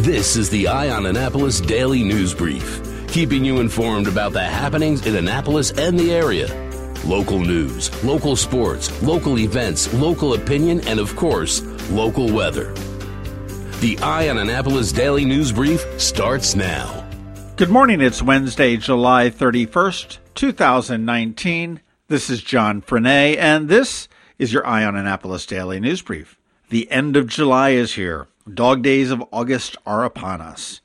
This is the Eye on Annapolis Daily News Brief, keeping you informed about the happenings in Annapolis and the area. Local news, local sports, local events, local opinion, and of course, local weather. The Eye on Annapolis Daily News Brief starts now. Good morning. It's Wednesday, July 31st, 2019. This is John Frenaye, and this is your Eye on Annapolis Daily News Brief. The end of July is here. Dog days of August are upon us.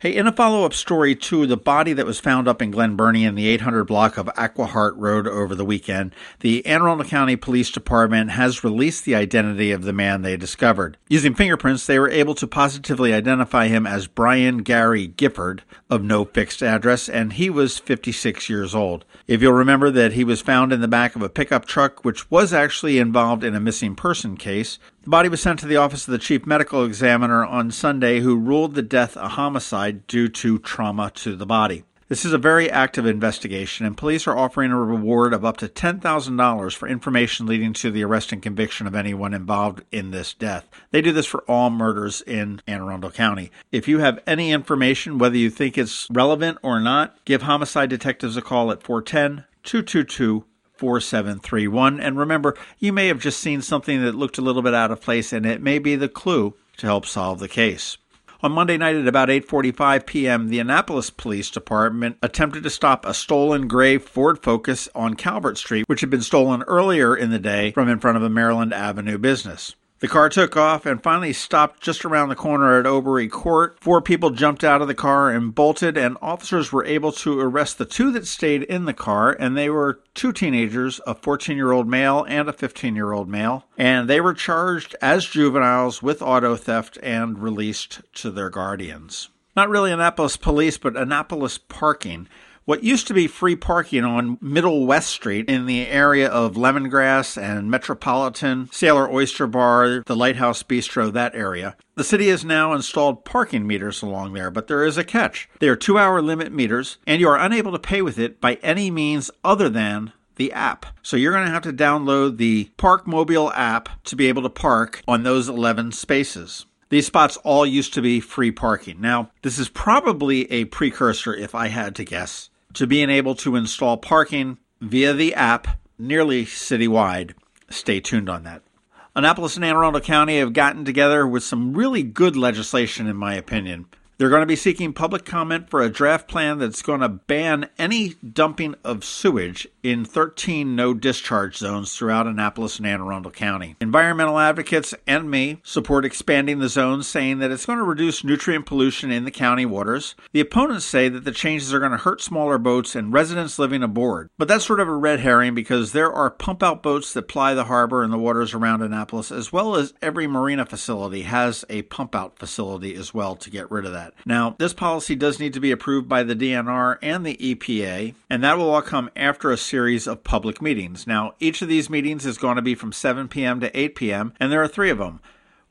Hey, in a follow up story to the body that was found up in Glen Burnie in the 800 block of Aquahart Road over the weekend, the Anne Arundel County Police Department has released the identity of the man they discovered. Using fingerprints, they were able to positively identify him as Brian Gary Gifford of no fixed address, and he was 56 years old. If you'll remember that he was found in the back of a pickup truck, which was actually involved in a missing person case, the body was sent to the office of the chief medical examiner on Sunday, who ruled the death a homicide due to trauma to the body. This is a very active investigation, and police are offering a reward of up to $10,000 for information leading to the arrest and conviction of anyone involved in this death. They do this for all murders in Anne Arundel County. If you have any information, whether you think it's relevant or not, give homicide detectives a call at 410 222 4731. And remember, you may have just seen something that looked a little bit out of place, and it may be the clue to help solve the case. On Monday night at about 8:45 p.m., the Annapolis Police Department attempted to stop a stolen gray Ford Focus on Calvert Street, which had been stolen earlier in the day from in front of a Maryland Avenue business. The car took off and finally stopped just around the corner at Obery Court. Four people jumped out of the car and bolted, and officers were able to arrest the two that stayed in the car, and they were two teenagers, a 14 year old male and a 15 year old male. And they were charged as juveniles with auto theft and released to their guardians. Not really Annapolis police, but Annapolis parking. What used to be free parking on Middle West Street in the area of Lemongrass and Metropolitan, Sailor Oyster Bar, the Lighthouse Bistro, that area. The city has now installed parking meters along there, but there is a catch. They are two hour limit meters, and you are unable to pay with it by any means other than the app. So you're going to have to download the Park Mobile app to be able to park on those 11 spaces. These spots all used to be free parking. Now, this is probably a precursor, if I had to guess, to being able to install parking via the app nearly citywide. Stay tuned on that. Annapolis and Anne Arundel County have gotten together with some really good legislation, in my opinion. They're going to be seeking public comment for a draft plan that's going to ban any dumping of sewage in 13 no discharge zones throughout Annapolis and Anne Arundel County. Environmental advocates and me support expanding the zones, saying that it's going to reduce nutrient pollution in the county waters. The opponents say that the changes are going to hurt smaller boats and residents living aboard. But that's sort of a red herring because there are pump out boats that ply the harbor and the waters around Annapolis, as well as every marina facility has a pump out facility as well to get rid of that that. Now, this policy does need to be approved by the DNR and the EPA, and that will all come after a series of public meetings. Now, each of these meetings is going to be from 7 p.m. to 8 p.m., and there are three of them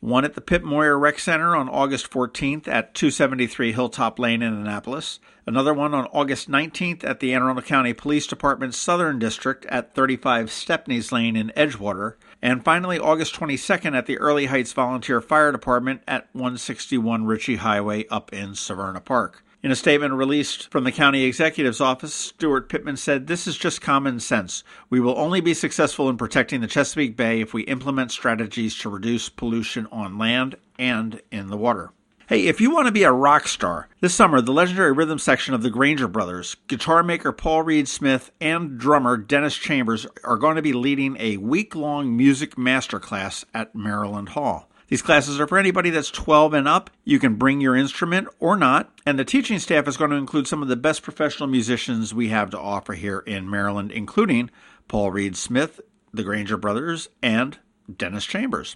one at the Pip Moyer Rec Center on August 14th at 273 Hilltop Lane in Annapolis. Another one on August 19th at the Anne Arundel County Police Department Southern District at 35 Stepneys Lane in Edgewater. And finally, August 22nd at the Earleigh Heights Volunteer Fire Department at 161 Ritchie Highway up in Severna Park. In a statement released from the county executive's office, Steuart Pittman said, This is just common sense. We will only be successful in protecting the Chesapeake Bay if we implement strategies to reduce pollution on land and in the water. Hey, if you want to be a rock star, this summer the legendary rhythm section of the Grainger Brothers, guitar maker Paul Reed Smith, and drummer Dennis Chambers are going to be leading a week long music masterclass at Maryland Hall. These classes are for anybody that's 12 and up. You can bring your instrument or not. And the teaching staff is going to include some of the best professional musicians we have to offer here in Maryland, including Paul Reed Smith, the Grainger Brothers, and Dennis Chambers.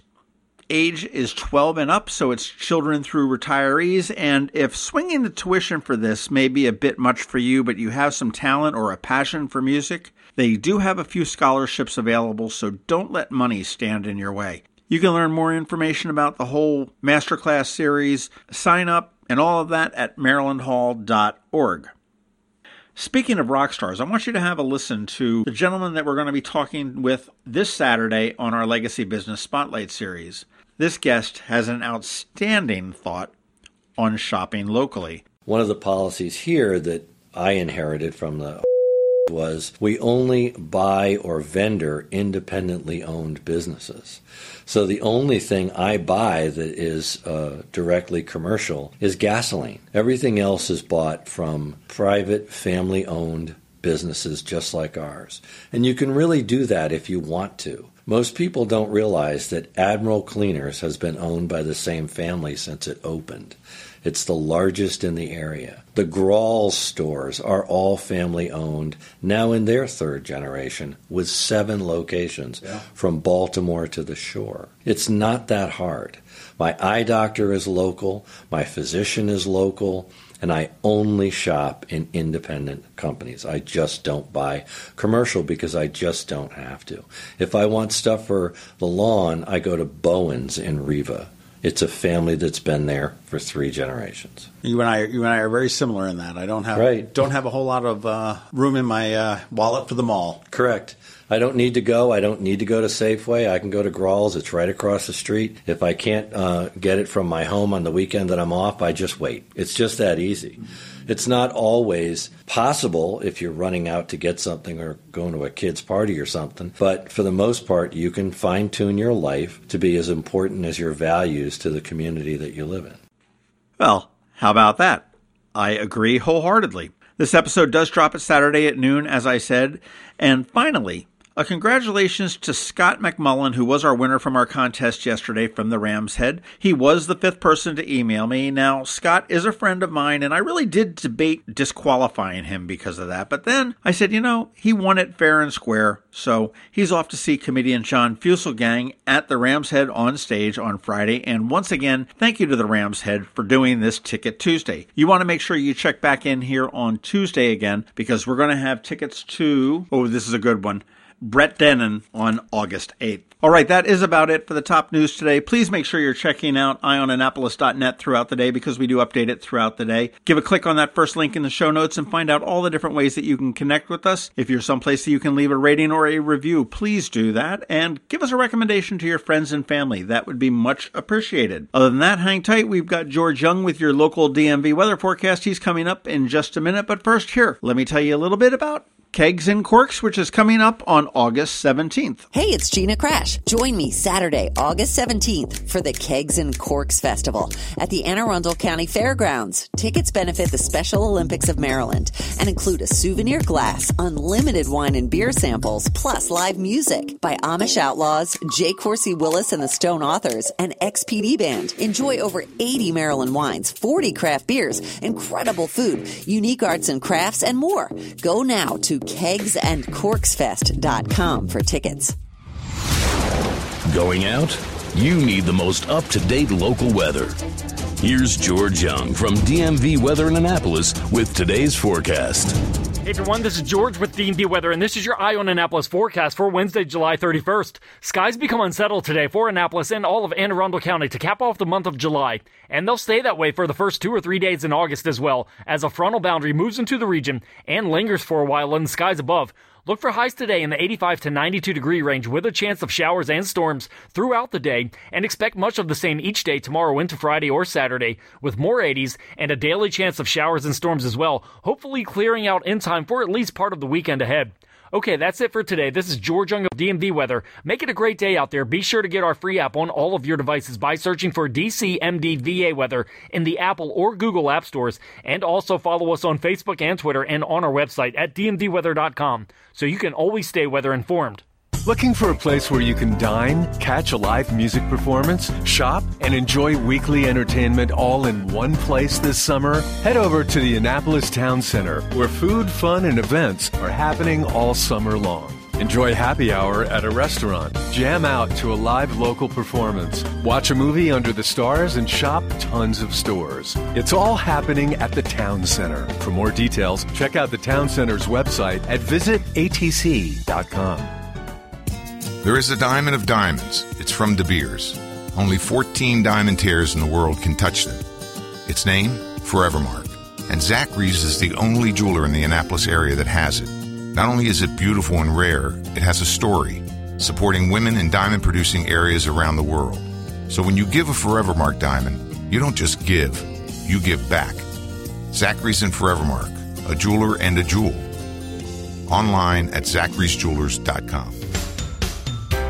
Age is 12 and up, so it's children through retirees. And if swinging the tuition for this may be a bit much for you, but you have some talent or a passion for music, they do have a few scholarships available, so don't let money stand in your way. You can learn more information about the whole masterclass series, sign up, and all of that at marylandhall.org. Speaking of rock stars, I want you to have a listen to the gentleman that we're going to be talking with this Saturday on our Legacy Business Spotlight series. This guest has an outstanding thought on shopping locally. One of the policies here that I inherited from the was we only buy or vendor independently owned businesses. So the only thing I buy that is uh, directly commercial is gasoline. Everything else is bought from private, family owned businesses just like ours. And you can really do that if you want to. Most people don't realize that Admiral Cleaners has been owned by the same family since it opened. It's the largest in the area. The Graul's stores are all family owned, now in their third generation, with seven locations yeah. from Baltimore to the shore. It's not that hard. My eye doctor is local, my physician is local, and I only shop in independent companies. I just don't buy commercial because I just don't have to. If I want stuff for the lawn, I go to Bowen's in Riva it's a family that's been there for three generations. You and I, you and I are very similar in that. I don't have right. don't have a whole lot of uh, room in my uh, wallet for the mall. Correct. I don't need to go. I don't need to go to Safeway. I can go to Graul's. It's right across the street. If I can't uh, get it from my home on the weekend that I'm off, I just wait. It's just that easy. It's not always possible if you're running out to get something or going to a kid's party or something, but for the most part, you can fine tune your life to be as important as your values to the community that you live in. Well, how about that? I agree wholeheartedly. This episode does drop at Saturday at noon, as I said. And finally, a congratulations to Scott McMullen, who was our winner from our contest yesterday from the Rams Head. He was the fifth person to email me. Now, Scott is a friend of mine, and I really did debate disqualifying him because of that. But then I said, you know, he won it fair and square, so he's off to see comedian Sean Fuselgang at the Rams Head on stage on Friday. And once again, thank you to the Rams Head for doing this Ticket Tuesday. You want to make sure you check back in here on Tuesday again because we're going to have tickets to, oh, this is a good one. Brett Dennen on August 8th. All right, that is about it for the top news today. Please make sure you're checking out eyeonannapolis.net throughout the day because we do update it throughout the day. Give a click on that first link in the show notes and find out all the different ways that you can connect with us. If you're someplace that you can leave a rating or a review, please do that and give us a recommendation to your friends and family. That would be much appreciated. Other than that, hang tight. We've got George Young with your local DMV weather forecast. He's coming up in just a minute. But first, here, let me tell you a little bit about Kegs and Corks, which is coming up on August 17th. Hey, it's Gina Crash. Join me Saturday, August 17th for the Kegs and Corks Festival at the Anne Arundel County Fairgrounds. Tickets benefit the Special Olympics of Maryland and include a souvenir glass, unlimited wine and beer samples, plus live music by Amish Outlaws, J. Coursey Willis and the Stone Authors, and XPD Band. Enjoy over 80 Maryland wines, 40 craft beers, incredible food, unique arts and crafts, and more. Go now to kegsandcorksfest.com for tickets. Going out? You need the most up to date local weather. Here's George Young from DMV Weather in Annapolis with today's forecast. Hey everyone, this is George with DMV Weather, and this is your Eye on Annapolis forecast for Wednesday, July 31st. Skies become unsettled today for Annapolis and all of Anne Arundel County to cap off the month of July, and they'll stay that way for the first two or three days in August as well, as a frontal boundary moves into the region and lingers for a while in the skies above. Look for highs today in the 85 to 92 degree range with a chance of showers and storms throughout the day, and expect much of the same each day tomorrow into Friday or Saturday, with more 80s and a daily chance of showers and storms as well, hopefully clearing out in time for at least part of the weekend ahead. Okay, that's it for today. This is George Young of DMV Weather. Make it a great day out there. Be sure to get our free app on all of your devices by searching for DCMDVA Weather in the Apple or Google App Stores. And also follow us on Facebook and Twitter and on our website at dmvweather.com so you can always stay weather informed. Looking for a place where you can dine, catch a live music performance, shop, and enjoy weekly entertainment all in one place this summer? Head over to the Annapolis Town Center, where food, fun, and events are happening all summer long. Enjoy happy hour at a restaurant, jam out to a live local performance, watch a movie under the stars, and shop tons of stores. It's all happening at the Town Center. For more details, check out the Town Center's website at visitatc.com. There is a diamond of diamonds. It's from De Beers. Only 14 diamond tears in the world can touch them. Its name, Forevermark. And Zachary's is the only jeweler in the Annapolis area that has it. Not only is it beautiful and rare, it has a story supporting women in diamond producing areas around the world. So when you give a Forevermark diamond, you don't just give, you give back. Zachary's and Forevermark, a jeweler and a jewel. Online at zacharysjewelers.com.